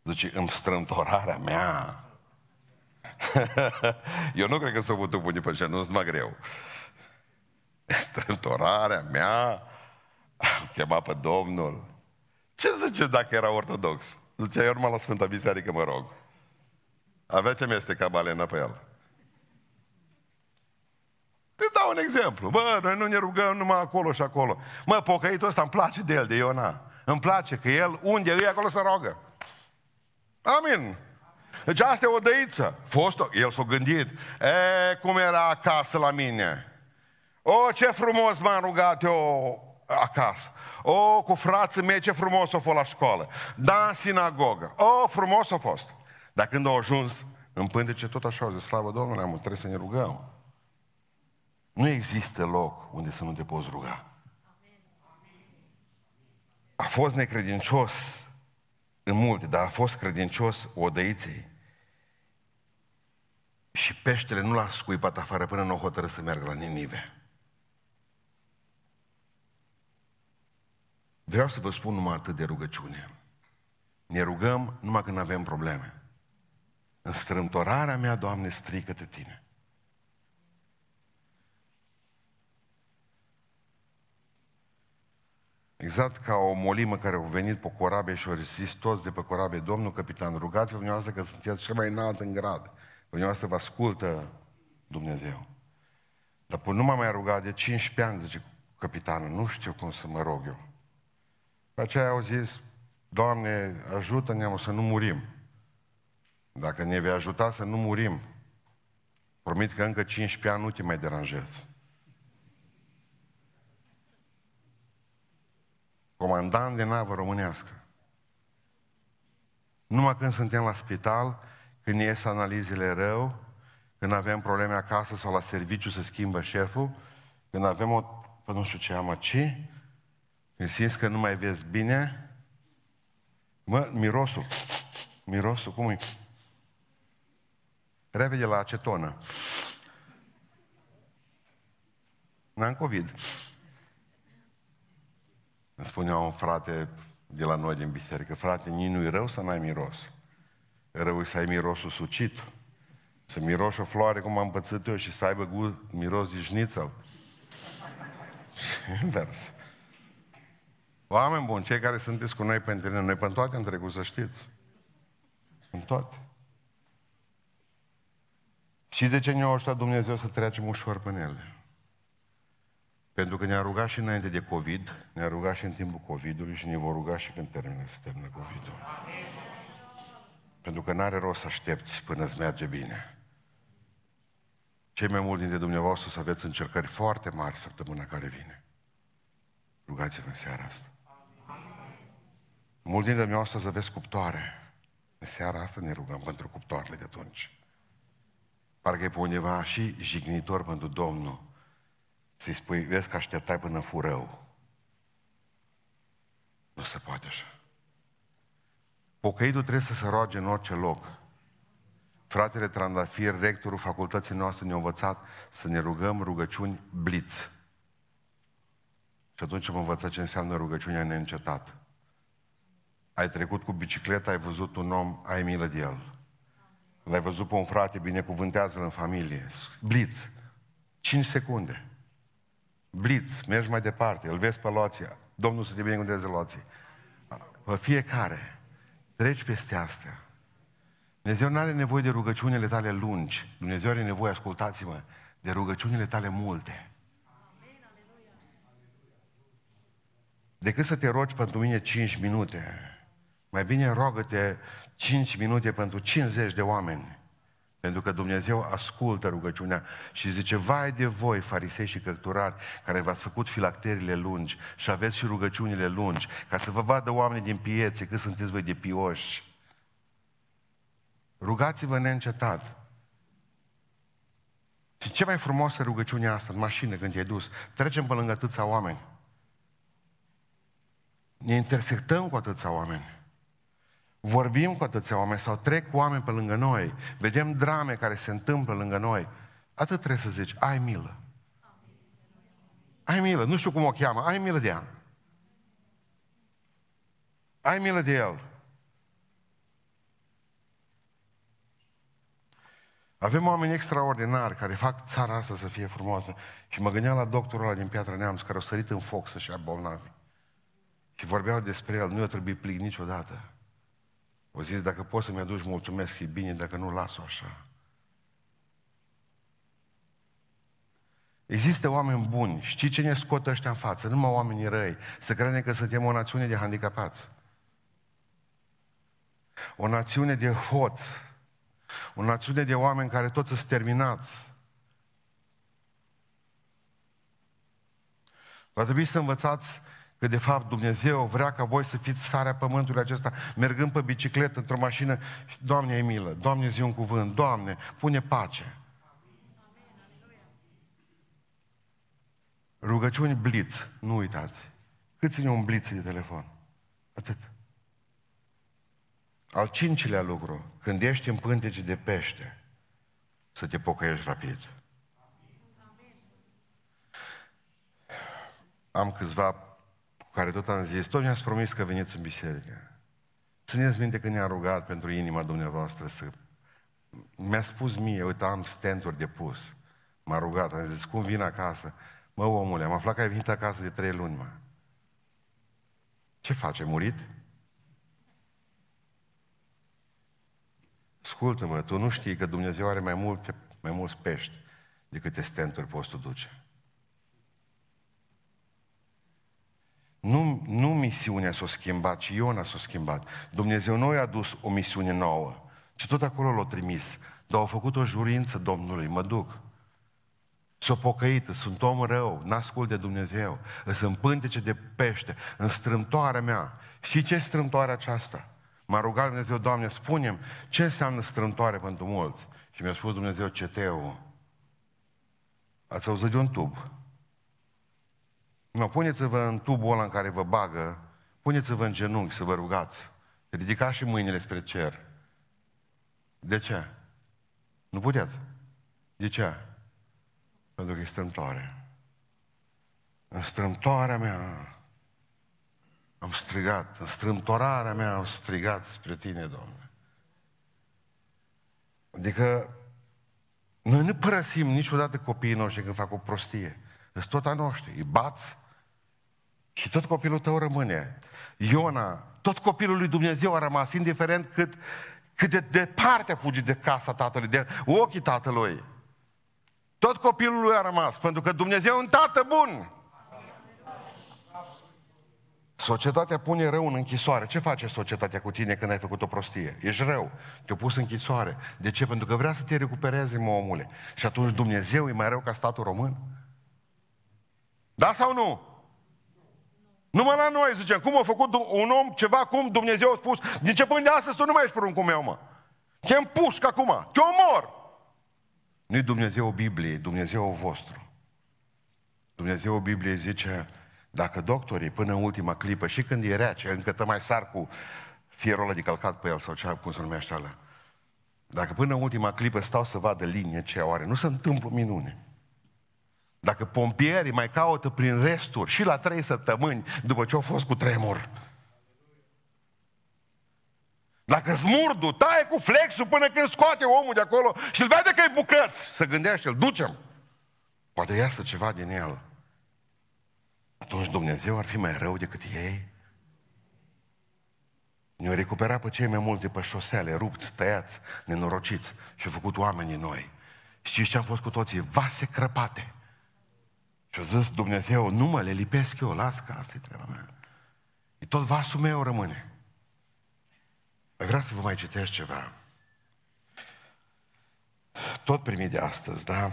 Zice, în strântorarea mea. *laughs* Eu nu cred că s-a putut pune pe nu mai greu. Strântorarea mea, am chemat pe Domnul. Ce zice dacă era ortodox? Zice, eu urma la Sfânta Biserică, mă rog. Avea ce mesteca balena pe el. Te dau un exemplu. Bă, noi nu ne rugăm numai acolo și acolo. Mă, pocăitul ăsta îmi place de el, de Iona. Îmi place că el, unde e, acolo să rogă. Amin. Deci asta e o dăiță. Fost, el s-a gândit, e, cum era acasă la mine. O, ce frumos m-am rugat eu acasă. O, cu frații mei, ce frumos a fost la școală. Da, în sinagogă. O, frumos a fost. Dar când au ajuns în pântece, tot așa au zis, slavă Domnului, am trebuie să ne rugăm. Nu există loc unde să nu te poți ruga. A fost necredincios în multe, dar a fost credincios odăiței. Și peștele nu l-a scuipat afară până nu o hotără să meargă la Ninive. Vreau să vă spun numai atât de rugăciune. Ne rugăm numai când avem probleme. În strâmtorarea mea, Doamne, strică-te tine. Exact ca o molimă care a venit pe corabie și au zis toți de pe corabie, Domnul capitan, rugați-vă dumneavoastră că sunteți cel mai înalt în grad. Dumneavoastră vă ascultă Dumnezeu. Dar până nu m-am mai rugat de 15 ani, zice, capitană, nu știu cum să mă rog eu. Pe aceea au zis, Doamne, ajută-ne să nu murim. Dacă ne vei ajuta să nu murim, promit că încă 15 ani nu te mai deranjez. Comandant de navă românească. Numai când suntem la spital, când ies analizele rău, când avem probleme acasă sau la serviciu să schimbă șeful, când avem o, pă, nu știu ce am ce, când simți că nu mai vezi bine, mă, mirosul, mirosul, cum e? Repede la acetonă. N-am COVID. Îmi spunea un frate de la noi din biserică, frate, nici nu-i rău să n-ai miros. Rău să ai mirosul sucit. Să miroși o floare cum am pățit eu și să aibă gust, miros de șnițel. *laughs* invers. Oameni buni, cei care sunteți cu noi pentru noi, noi pentru toate în trecut, să știți. În toate. Și de ce ne-a ajutat Dumnezeu să trecem ușor pe ele? Pentru că ne-a rugat și înainte de COVID, ne-a rugat și în timpul COVID-ului și ne vor ruga și când termină să termină COVID-ul. Pentru că n-are rost să aștepți până îți merge bine. Cei mai mulți dintre dumneavoastră să aveți încercări foarte mari săptămâna care vine. Rugați-vă în seara asta. Mulți dintre dumneavoastră să aveți cuptoare. În seara asta ne rugăm pentru cuptoarele de atunci. Parcă e pe undeva și jignitor pentru Domnul să-i spui, vezi că așteptai până furău. Nu se poate așa. Pocăitul trebuie să se roage în orice loc. Fratele Trandafir, rectorul facultății noastre, ne-a învățat să ne rugăm rugăciuni bliț. Și atunci am învățat ce înseamnă rugăciunea neîncetat. Ai trecut cu bicicleta, ai văzut un om, ai milă de el. L-ai văzut pe un frate, binecuvântează-l în familie. Bliț. 5 secunde. Blitz, mergi mai departe, îl vezi pe loția. Domnul să te binecuvânteze loții. Pe fiecare, treci peste astea. Dumnezeu nu are nevoie de rugăciunile tale lungi. Dumnezeu are nevoie, ascultați-mă, de rugăciunile tale multe. Decât să te rogi pentru mine 5 minute, mai bine rogă-te 5 minute pentru 50 de oameni. Pentru că Dumnezeu ascultă rugăciunea și zice, vai de voi, farisei și cărturari, care v-ați făcut filacterile lungi și aveți și rugăciunile lungi, ca să vă vadă oamenii din piețe cât sunteți voi de pioși. Rugați-vă neîncetat. Și ce mai frumoasă rugăciunea asta în mașină când te-ai dus? Trecem pe lângă atâția oameni. Ne intersectăm cu atâția oameni vorbim cu atâția oameni sau trec oameni pe lângă noi, vedem drame care se întâmplă lângă noi, atât trebuie să zici, ai milă. Ai milă, nu știu cum o cheamă, ai milă de ea. Ai milă de el. Avem oameni extraordinari care fac țara asta să fie frumoasă. Și mă gândeam la doctorul ăla din Piatra Neamț, care a sărit în foc să-și ia bolnavi. Și vorbeau despre el, nu i-a trebuit plic niciodată. O zis, dacă poți să-mi aduci mulțumesc, e bine, dacă nu, las-o așa. Există oameni buni. Știi ce ne scot ăștia în față? Numai oamenii răi. Să credem că suntem o națiune de handicapați. O națiune de hoți. O națiune de oameni care toți sunt terminați. Va trebui să învățați Că de fapt Dumnezeu vrea ca voi să fiți sarea pământului acesta, mergând pe bicicletă, într-o mașină, Doamne, ai milă, Doamne, zi un cuvânt, Doamne, pune pace. Rugăciuni bliț, nu uitați. Cât ține un bliț de telefon? Atât. Al cincilea lucru, când ești în pântece de pește, să te pocăiești rapid. Am câțiva care tot am zis, tot mi-ați promis că veniți în biserică. Țineți minte că ne-a rugat pentru inima dumneavoastră să... Mi-a spus mie, uite, am stenturi de pus. M-a rugat, am zis, cum vin acasă? Mă, omule, am aflat că ai venit acasă de trei luni, mă. Ce faci, ai murit? Ascultă-mă, tu nu știi că Dumnezeu are mai, multe, mai mulți pești decât te stenturi poți tu duce. Misiunea s-a schimbat, ci Iona s-a schimbat. Dumnezeu nu i-a dus o misiune nouă, ci tot acolo l-a trimis. Dar au făcut o jurință Domnului, mă duc. S-o pocăit, sunt om rău, n-ascult de Dumnezeu, sunt pântece de pește, în strâmtoarea mea. Și ce strâmtoare aceasta? M-a rugat Dumnezeu, Doamne, spunem ce înseamnă strâmtoare pentru mulți. Și mi-a spus Dumnezeu, ceteu. Ați auzit de un tub? Nu, puneți-vă în tubul ăla în care vă bagă, puneți-vă în genunchi să vă rugați. Ridicați și mâinile spre cer. De ce? Nu puteți. De ce? Pentru că e strâmtoare. În strâmtoarea mea am strigat, în strâmtorarea mea am strigat spre tine, Doamne. Adică noi nu părăsim niciodată copiii noștri când fac o prostie. Sunt tot a noștri, îi bați și tot copilul tău rămâne. Iona, tot copilul lui Dumnezeu a rămas, indiferent cât, cât de departe a fugit de casa tatălui, de ochii tatălui. Tot copilul lui a rămas, pentru că Dumnezeu e un tată bun. Societatea pune rău în închisoare. Ce face societatea cu tine când ai făcut o prostie? Ești rău. Te-a pus în închisoare. De ce? Pentru că vrea să te recupereze, mă, omule. Și atunci Dumnezeu e mai rău ca statul român? Da sau nu? Numai la noi zicem, cum a făcut un om ceva cum Dumnezeu a spus, din ce până de astăzi tu nu mai ești pruncul meu, mă. Te împușc acum, te omor. Nu-i Dumnezeu Biblie, Dumnezeu vostru. Dumnezeu Biblie zice, dacă doctorii până în ultima clipă, și când e rece, încă te mai sar cu fierul ăla de calcat pe el, sau ce, cum se numește ăla, dacă până în ultima clipă stau să vadă linie ce oare, nu se întâmplă minune. Dacă pompierii mai caută prin resturi și la trei săptămâni după ce au fost cu tremur, dacă smurdu, taie cu flexul până când scoate omul de acolo și îl vede că e bucăți, să gândește, îl ducem. Poate iasă ceva din el. Atunci Dumnezeu ar fi mai rău decât ei? Ne-au recuperat pe cei mai multe pe șosele, rupți, tăiați, nenorociți și au făcut oamenii noi. Știți ce am fost cu toții? Vase crăpate. Și a zis Dumnezeu, nu mă le lipesc eu, las că asta e treaba mea. E tot vasul meu rămâne. Vreau să vă mai citesc ceva. Tot primit de astăzi, da?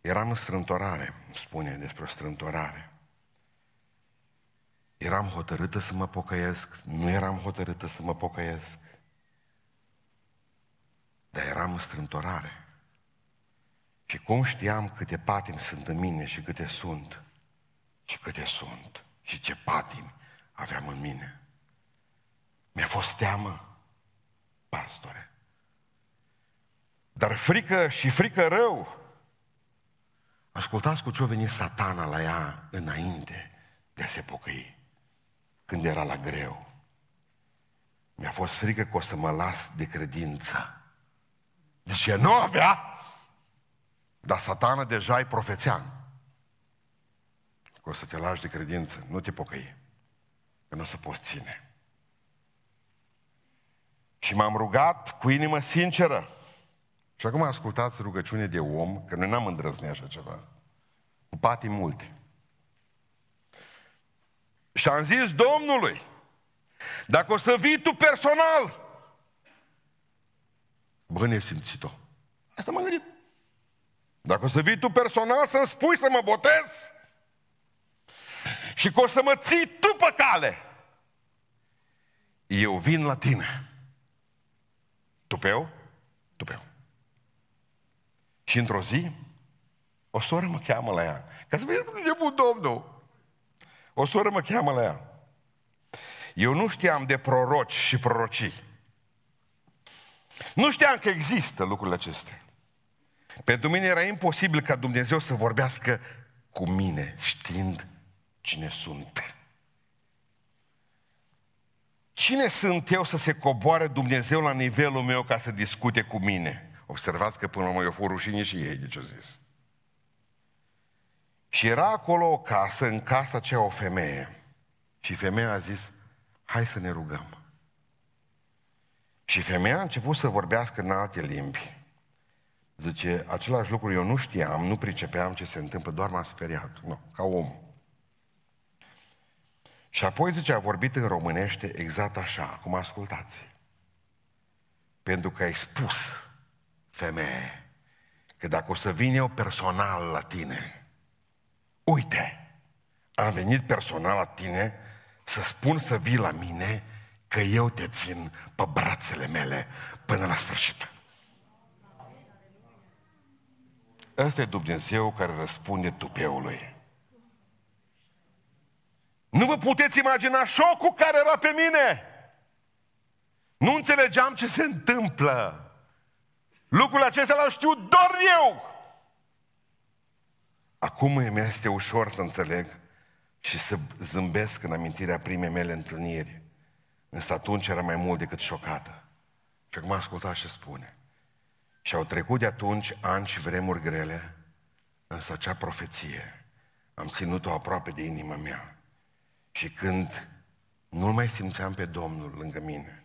Eram în strântorare, spune despre o strântorare. Eram hotărâtă să mă pocăiesc, nu eram hotărâtă să mă pocăiesc, dar eram în strântorare. Și cum știam câte patimi sunt în mine și câte sunt, și câte sunt, și ce patimi aveam în mine. Mi-a fost teamă, pastore. Dar frică și frică rău. Ascultați cu ce a venit satana la ea înainte de a se pocăi, când era la greu. Mi-a fost frică că o să mă las de credință. Deci ea nu avea, dar satana deja îi profețeam. Că o să te lași de credință, nu te pocăi. Că nu o să poți ține. Și m-am rugat cu inimă sinceră. Și acum ascultați rugăciune de om, că noi n-am îndrăznit așa ceva. Cu pati multe. Și am zis Domnului, dacă o să vii tu personal, bă, nesimțit-o. Asta m-am gândit. Dacă o să vii tu personal să-mi spui să mă botez și că o să mă ții tu pe cale, eu vin la tine. Tupeu? Tupeu. Și într-o zi, o soră mă cheamă la ea. Ca să vedeți cum e bun Domnul. O soră mă cheamă la ea. Eu nu știam de proroci și prorocii. Nu știam că există lucrurile acestea. Pentru mine era imposibil ca Dumnezeu să vorbească cu mine, știind cine sunt. Cine sunt eu să se coboare Dumnezeu la nivelul meu ca să discute cu mine? Observați că până la urmă eu fost rușine și ei de ce zis. Și era acolo o casă, în casa aceea o femeie. Și femeia a zis, hai să ne rugăm. Și femeia a început să vorbească în alte limbi. Zice, același lucru eu nu știam, nu pricepeam ce se întâmplă, doar m-am speriat. Nu, ca om. Și apoi, zice, a vorbit în românește exact așa, cum ascultați. Pentru că ai spus, femeie, că dacă o să vin eu personal la tine, uite, am venit personal la tine să spun să vii la mine că eu te țin pe brațele mele până la sfârșit. Ăsta e Dumnezeu care răspunde tupeului. Nu vă puteți imagina șocul care era pe mine. Nu înțelegeam ce se întâmplă. Lucrul acesta l-am știut doar eu. Acum mi este ușor să înțeleg și să zâmbesc în amintirea primei mele întâlniri. Însă atunci era mai mult decât șocată. Și acum ascultați ce spune. Și au trecut de atunci ani și vremuri grele, însă acea profeție am ținut-o aproape de inima mea. Și când nu mai simțeam pe Domnul lângă mine,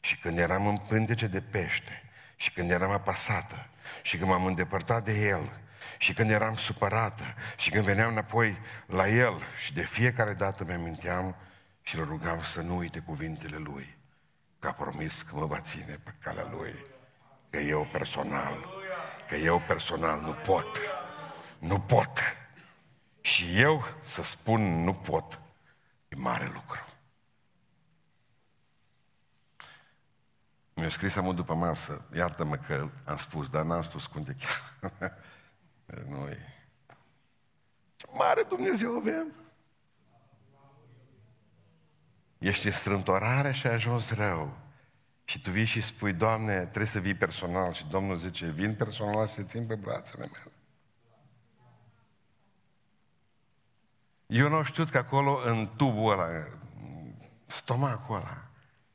și când eram în pântece de pește, și când eram apasată, și când m-am îndepărtat de El, și când eram supărată, și când veneam înapoi la El, și de fiecare dată mi-aminteam și îl rugam să nu uite cuvintele Lui, că a promis că mă va ține pe calea Lui, că eu personal, că eu personal nu pot, nu pot. Și eu să spun nu pot, e mare lucru. Mi-a scris amul după masă, iartă-mă că am spus, dar n-am spus cum de chiar. *laughs* Noi. Ce mare Dumnezeu avem! Ești în strântorare și ai ajuns rău. Și tu vii și spui, Doamne, trebuie să vii personal. Și Domnul zice, vin personal și te țin pe brațele mele. Eu nu știu că acolo, în tubul ăla, stomacul ăla,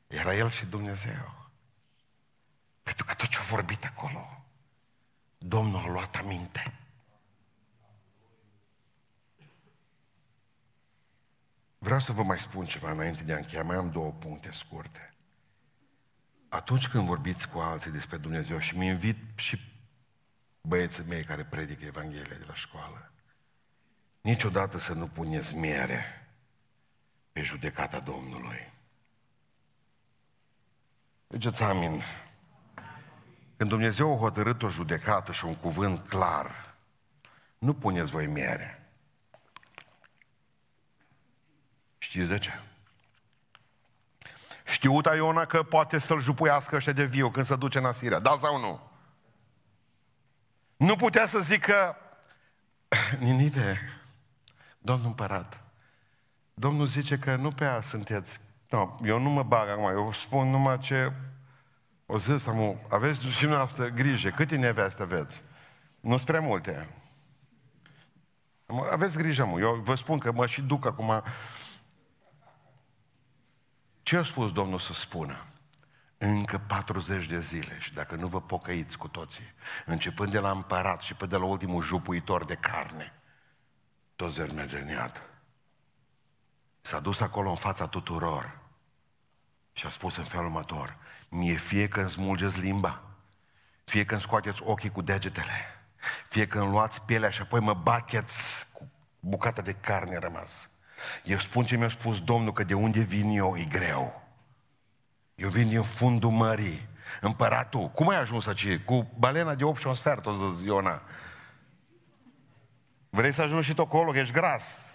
era El și Dumnezeu. Pentru că tot ce a vorbit acolo, Domnul a luat aminte. Vreau să vă mai spun ceva înainte de a încheia, mai am două puncte scurte. Atunci când vorbiți cu alții despre Dumnezeu și mi invit și băieții mei care predică Evanghelia de la școală, niciodată să nu puneți miere pe judecata Domnului. Deci amin. Când Dumnezeu a hotărât o judecată și un cuvânt clar, nu puneți voi miere. Știți de ce? Știuta Iona că poate să-l jupuiască ăștia de viu când se duce în Asiria. Da sau nu? Nu putea să zică, Ninive, domnul împărat, Domnul zice că nu prea sunteți... No, eu nu mă bag acum, eu spun numai ce o zis, amu, aveți și dumneavoastră grijă, câte neveste aveți? Nu sunt prea multe. Aveți grijă, mă. Eu vă spun că mă și duc acum ce a spus Domnul să spună? Încă 40 de zile și dacă nu vă pocăiți cu toții, începând de la împărat și pe de la ultimul jupuitor de carne, toți vor merge în iad. S-a dus acolo în fața tuturor și a spus în felul următor, mie fie că îmi smulgeți limba, fie că îmi scoateți ochii cu degetele, fie că îmi luați pielea și apoi mă bateți cu bucata de carne rămas. Eu spun ce mi-a spus Domnul, că de unde vin eu e greu. Eu vin din fundul mării. Împăratul, cum ai ajuns aici? Cu balena de 8 și un sfert, o zis Iona. Vrei să ajungi și tu acolo, că ești gras.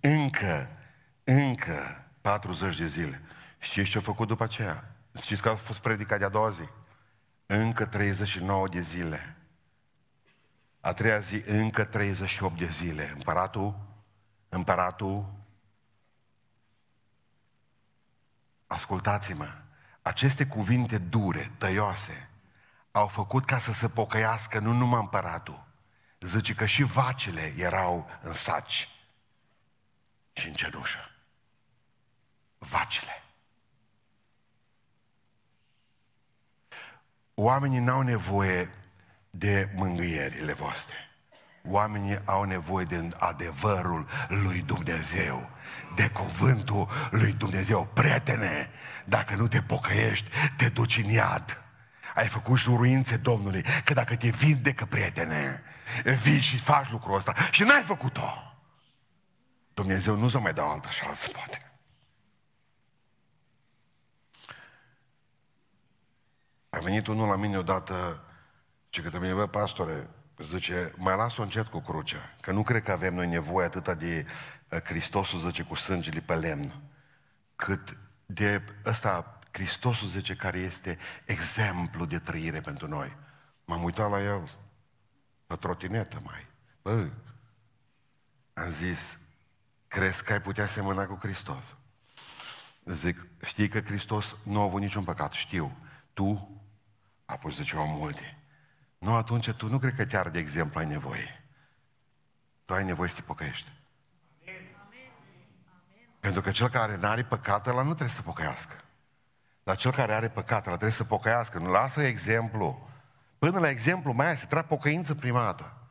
Încă, încă 40 de zile. Știți ce a făcut după aceea? Știți că a fost predicat de-a doua zi? Încă 39 de zile a treia zi încă 38 de zile. Împăratul, împăratul, ascultați-mă, aceste cuvinte dure, tăioase, au făcut ca să se pocăiască nu numai împăratul, zice că și vacile erau în saci și în cenușă. Vacile. Oamenii n-au nevoie de mângâierile voastre. Oamenii au nevoie de adevărul lui Dumnezeu, de cuvântul lui Dumnezeu. Prietene, dacă nu te pocăiești, te duci în iad. Ai făcut juruințe Domnului că dacă te vindecă, prietene, vii și faci lucrul ăsta și n-ai făcut-o. Dumnezeu nu s-o mai dau altă șansă, poate. A venit unul la mine odată și că mine, bă, pastore, zice, mai las-o încet cu crucea, că nu cred că avem noi nevoie atâta de uh, Hristosul, zice, cu sângele pe lemn, cât de ăsta, Hristosul, zice, care este exemplu de trăire pentru noi. M-am uitat la el, pe trotinetă mai. Bă, am zis, crezi că ai putea semăna cu Hristos? Zic, știi că Hristos nu a avut niciun păcat, știu. Tu, apoi zice, au multe. Nu, atunci tu nu cred că chiar de exemplu ai nevoie. Tu ai nevoie să te pocăiești. Pentru că cel care nu are păcat, ăla nu trebuie să pocăiască. Dar cel care are păcat, ăla trebuie să pocăiască. Nu lasă exemplu. Până la exemplu mai se trebuie pocăință prima dată.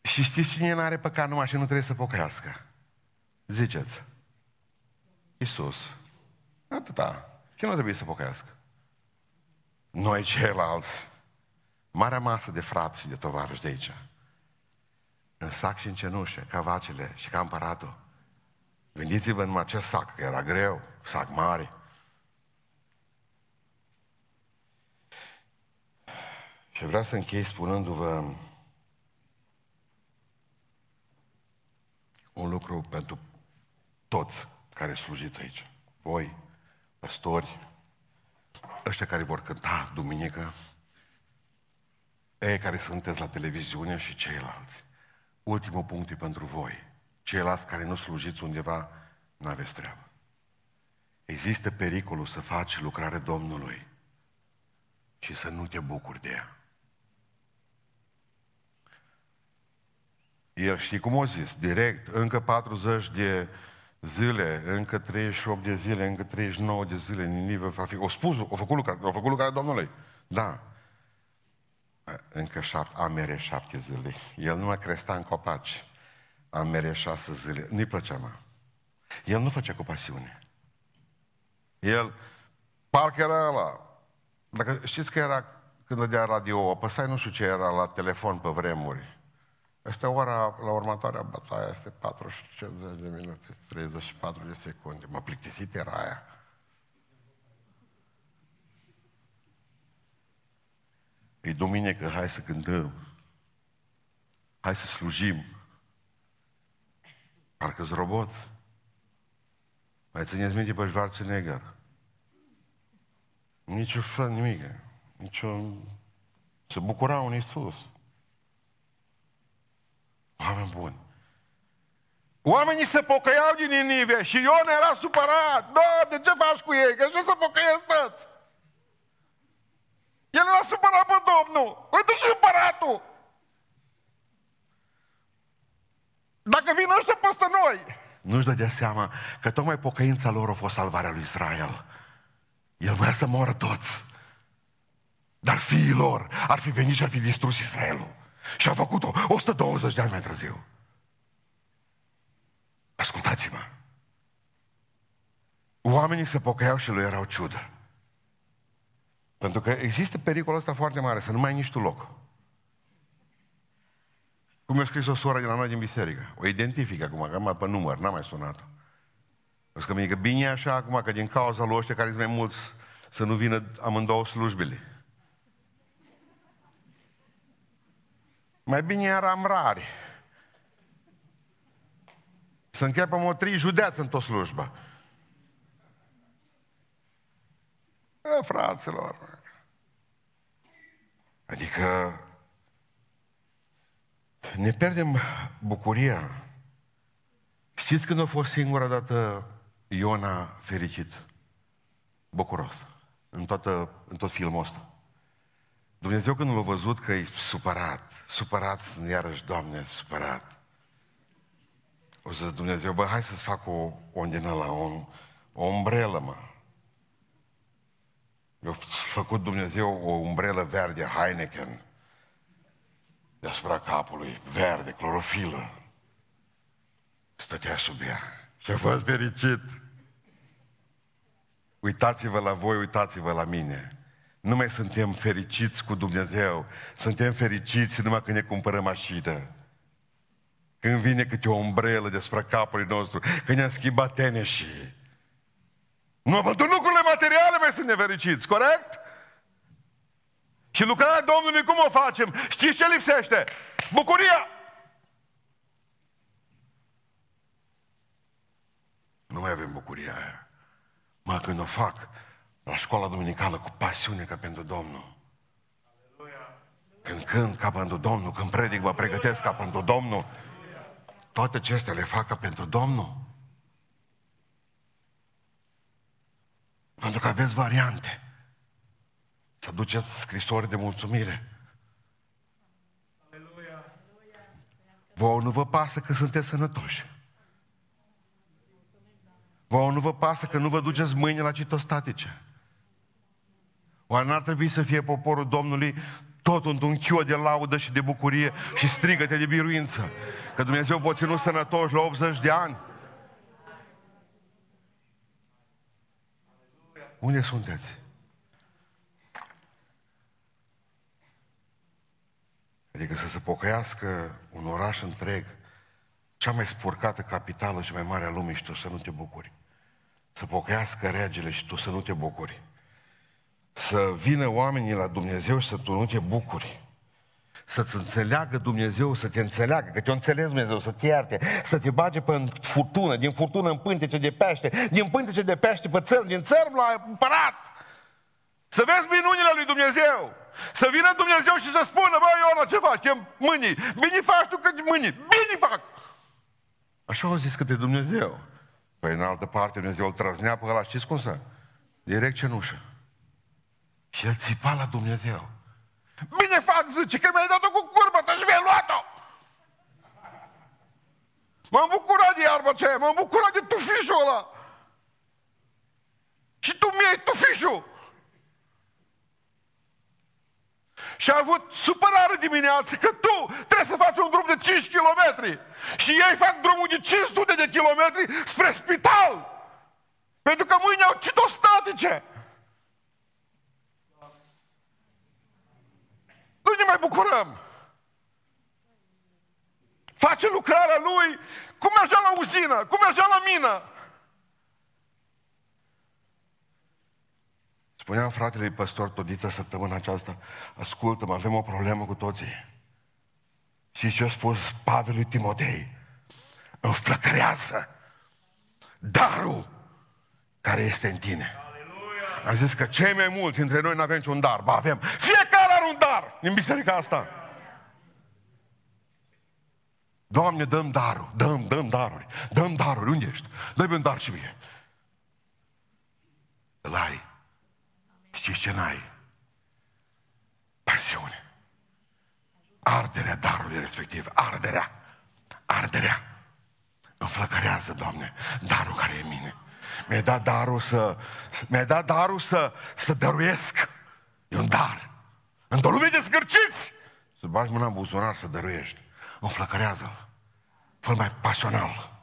Și știți cine nu are păcat numai și nu trebuie să pocăiască? Ziceți. Iisus. Atâta. Ce nu trebuie să pocăiască? Noi ceilalți. Marea masă de frați și de tovarăși de aici. În sac și în cenușă, ca vacile și ca împăratul. Gândiți-vă în acest sac, că era greu, sac mare. Și vreau să închei spunându-vă un lucru pentru toți care slujiți aici. Voi, păstori, ăștia care vor cânta duminică, ei care sunteți la televiziune și ceilalți. Ultimul punct e pentru voi. Ceilalți care nu slujiți undeva, nu aveți treabă. Există pericolul să faci lucrare Domnului și să nu te bucuri de ea. El știi cum o zis, direct, încă 40 de zile, încă 38 de zile, încă 39 de zile, Ninive va fi... O spus, o făcut lucrare, o făcut lucrarea Domnului. Da. Încă șapte, amere șapte zile. El nu mai cresta în copaci. Amere șase zile. Nu-i plăcea, mă. El nu făcea cu pasiune. El, parcă era ăla. Dacă știți că era când dădea radio, apăsai nu știu ce era la telefon pe vremuri. Este ora la următoarea bătaie, este 40 de minute, 34 de secunde. Mă plictisit era aia. E duminică, hai să cântăm. Hai să slujim. Parcă-s roboți. Mai țineți minte pe Schwarzenegger. Nici o fă nimic. Nici o... Se bucura un Iisus. Oameni buni. Oamenii se pocăiau din Ninive și Ion era supărat. Da, de ce faci cu ei? Că ce să pocăiesc toți? El l-a supărat pe Domnul. Uite și împăratul. Dacă vin ăștia peste noi. Nu-și dădea seama că tocmai pocăința lor a fost salvarea lui Israel. El voia să moară toți. Dar fiii lor ar fi venit și ar fi distrus Israelul. Și a făcut-o 120 de ani mai târziu. Ascultați-mă. Oamenii se pocăiau și lui erau ciudă. Pentru că există pericolul ăsta foarte mare, să nu mai ai nici tu loc. Cum mi-a scris o soră de la noi din biserică. O identific acum, că am pe număr, n-am mai sunat-o. Zic că că bine așa acum, că din cauza lui ăștia care sunt mai mulți, să nu vină amândouă slujbile. Mai bine eram rari. Să închepem o trei judeați în tot slujba. E, fraților. Adică ne pierdem bucuria. Știți când a fost singura dată Iona fericit? Bucuros. În, toată, în tot filmul ăsta. Dumnezeu când l-a văzut că e supărat, supărat, iarăși, Doamne, supărat. O să Dumnezeu, bă, hai să-ți fac o, o din la o, o umbrelă, mă. Mi-a făcut Dumnezeu o umbrelă verde Heineken deasupra capului, verde, clorofilă. Stătea sub ea și a fost fericit. Uitați-vă la voi, uitați-vă la mine. Nu mai suntem fericiți cu Dumnezeu. Suntem fericiți numai când ne cumpărăm mașină. Când vine câte o umbrelă despre capul nostru, când ne-am schimbat teneșii. Nu, pentru lucrurile materiale mai sunt nefericiți, corect? Și lucrarea Domnului cum o facem? Știți ce lipsește? Bucuria! Nu mai avem bucuria aia. Mă, când o fac la școala duminicală cu pasiune ca pentru Domnul. Când cânt ca pentru Domnul, când predic, mă pregătesc ca pentru Domnul. Toate acestea le fac ca pentru Domnul. Pentru că aveți variante. Să duceți scrisori de mulțumire. Vă nu vă pasă că sunteți sănătoși. Vă nu vă pasă că nu vă duceți mâine la citostatice. Oare n-ar trebui să fie poporul Domnului tot într-un chiu de laudă și de bucurie și strigăte de biruință? Că Dumnezeu vă ținut sănătoși la 80 de ani? Unde sunteți? Adică să se pocăiască un oraș întreg, cea mai spurcată capitală și mai mare a lumii și tu să nu te bucuri. Să pocăiască regele și tu să nu te bucuri. Să vină oamenii la Dumnezeu și să tu nu te bucuri. Să-ți înțeleagă Dumnezeu, să te înțeleagă, că te-o înțeles Dumnezeu, să te ierte, să te bage pe furtună, din furtună în pântece de pește, din pântece de pește pe țărm, din țărm la împărat. Să vezi minunile lui Dumnezeu. Să vină Dumnezeu și să spună, bă, Iona, ce faci? Chem mâinii. Bine faci tu că mâinii. Bine fac. Așa au zis câte Dumnezeu. Păi în altă parte Dumnezeu îl trăznea pe ăla, știți cum să? Direct cenușă. Și el țipa la Dumnezeu. Bine fac, zice, că mi-ai dat-o cu curbă, și mi-ai luat-o. M-am bucurat de iarba aceea, m-am bucurat de tufișul ăla. Și tu mi-ai tufișul. Și a avut supărare dimineață că tu trebuie să faci un drum de 5 km. Și ei fac drumul de 500 de km spre spital. Pentru că mâine au citostatice. Nu ne mai bucurăm. Face lucrarea lui cum mergea la uzină, cum mergea la mină. Spuneam fratele păstor Todiță săptămâna aceasta, ascultă-mă, avem o problemă cu toții. Și ce a spus Pavel lui Timotei? Înflăcărează darul care este în tine. Am zis că cei mai mulți dintre noi nu avem niciun dar. Ba avem. Fiecare are un dar în biserica asta. Doamne, dăm darul, dăm, dăm daruri, dăm daruri, unde ești? Dă-mi un dar și mie. Îl ai. Știți ce n-ai? Pasiune. Arderea darului respectiv, arderea, arderea. Înflăcărează, Doamne, darul care e în mine. Mi-ai dat darul să, mi-ai dat darul să, să dăruiesc. E un dar. Într-o lume de scârciți, să bagi mâna în buzunar să dăruiești. Înflăcărează-l. fă mai pasional.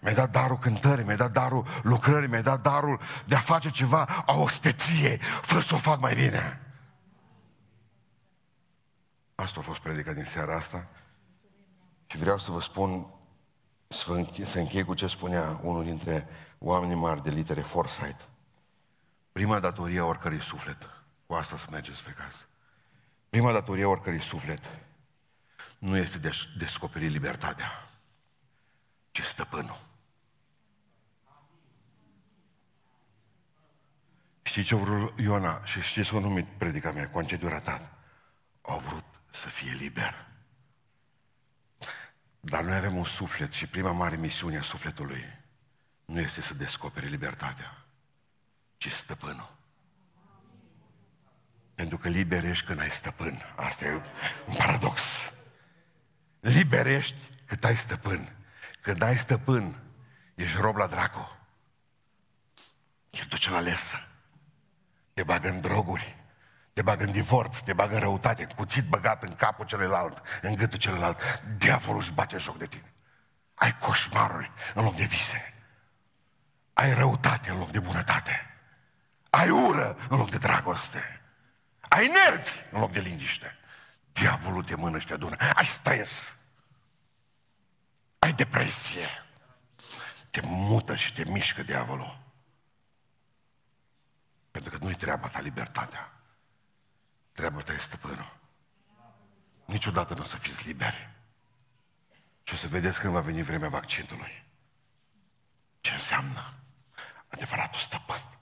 Mi-ai dat darul cântării, mi-ai dat darul lucrării, mi-ai dat darul de a face ceva, a o speție, fă să o fac mai bine. Asta a fost predica din seara asta. Și vreau să vă spun, să, închei, să închei cu ce spunea unul dintre oamenii mari de litere Foresight. Prima datorie a oricărui suflet, cu asta să mergeți pe casă. Prima datorie a oricărui suflet nu este de descoperi libertatea, ci stăpânul. Știți ce a vrut Iona și știți cum a numit predica mea, concediu ratat? Au vrut să fie liber. Dar noi avem un suflet și prima mare misiune a sufletului nu este să descopere libertatea, ci stăpânul. Pentru că liberești când ai stăpân. Asta e un paradox. Liberești cât ai stăpân. Când ai stăpân, ești rob la dracu. El duce la lesă te bagă în droguri, te bagă în divorț, te bagă în răutate, cuțit băgat în capul celălalt, în gâtul celălalt. Diavolul își bate joc de tine. Ai coșmaruri în loc de vise. Ai răutate în loc de bunătate. Ai ură în loc de dragoste. Ai nervi în loc de liniște. Diavolul te mână și te adună. Ai stres. Ai depresie. Te mută și te mișcă diavolul. Pentru că nu-i treaba ta libertatea. Treaba ta e stăpânul. Niciodată nu o să fiți liberi. Și o să vedeți când va veni vremea vaccinului. Ce înseamnă adevăratul stăpân.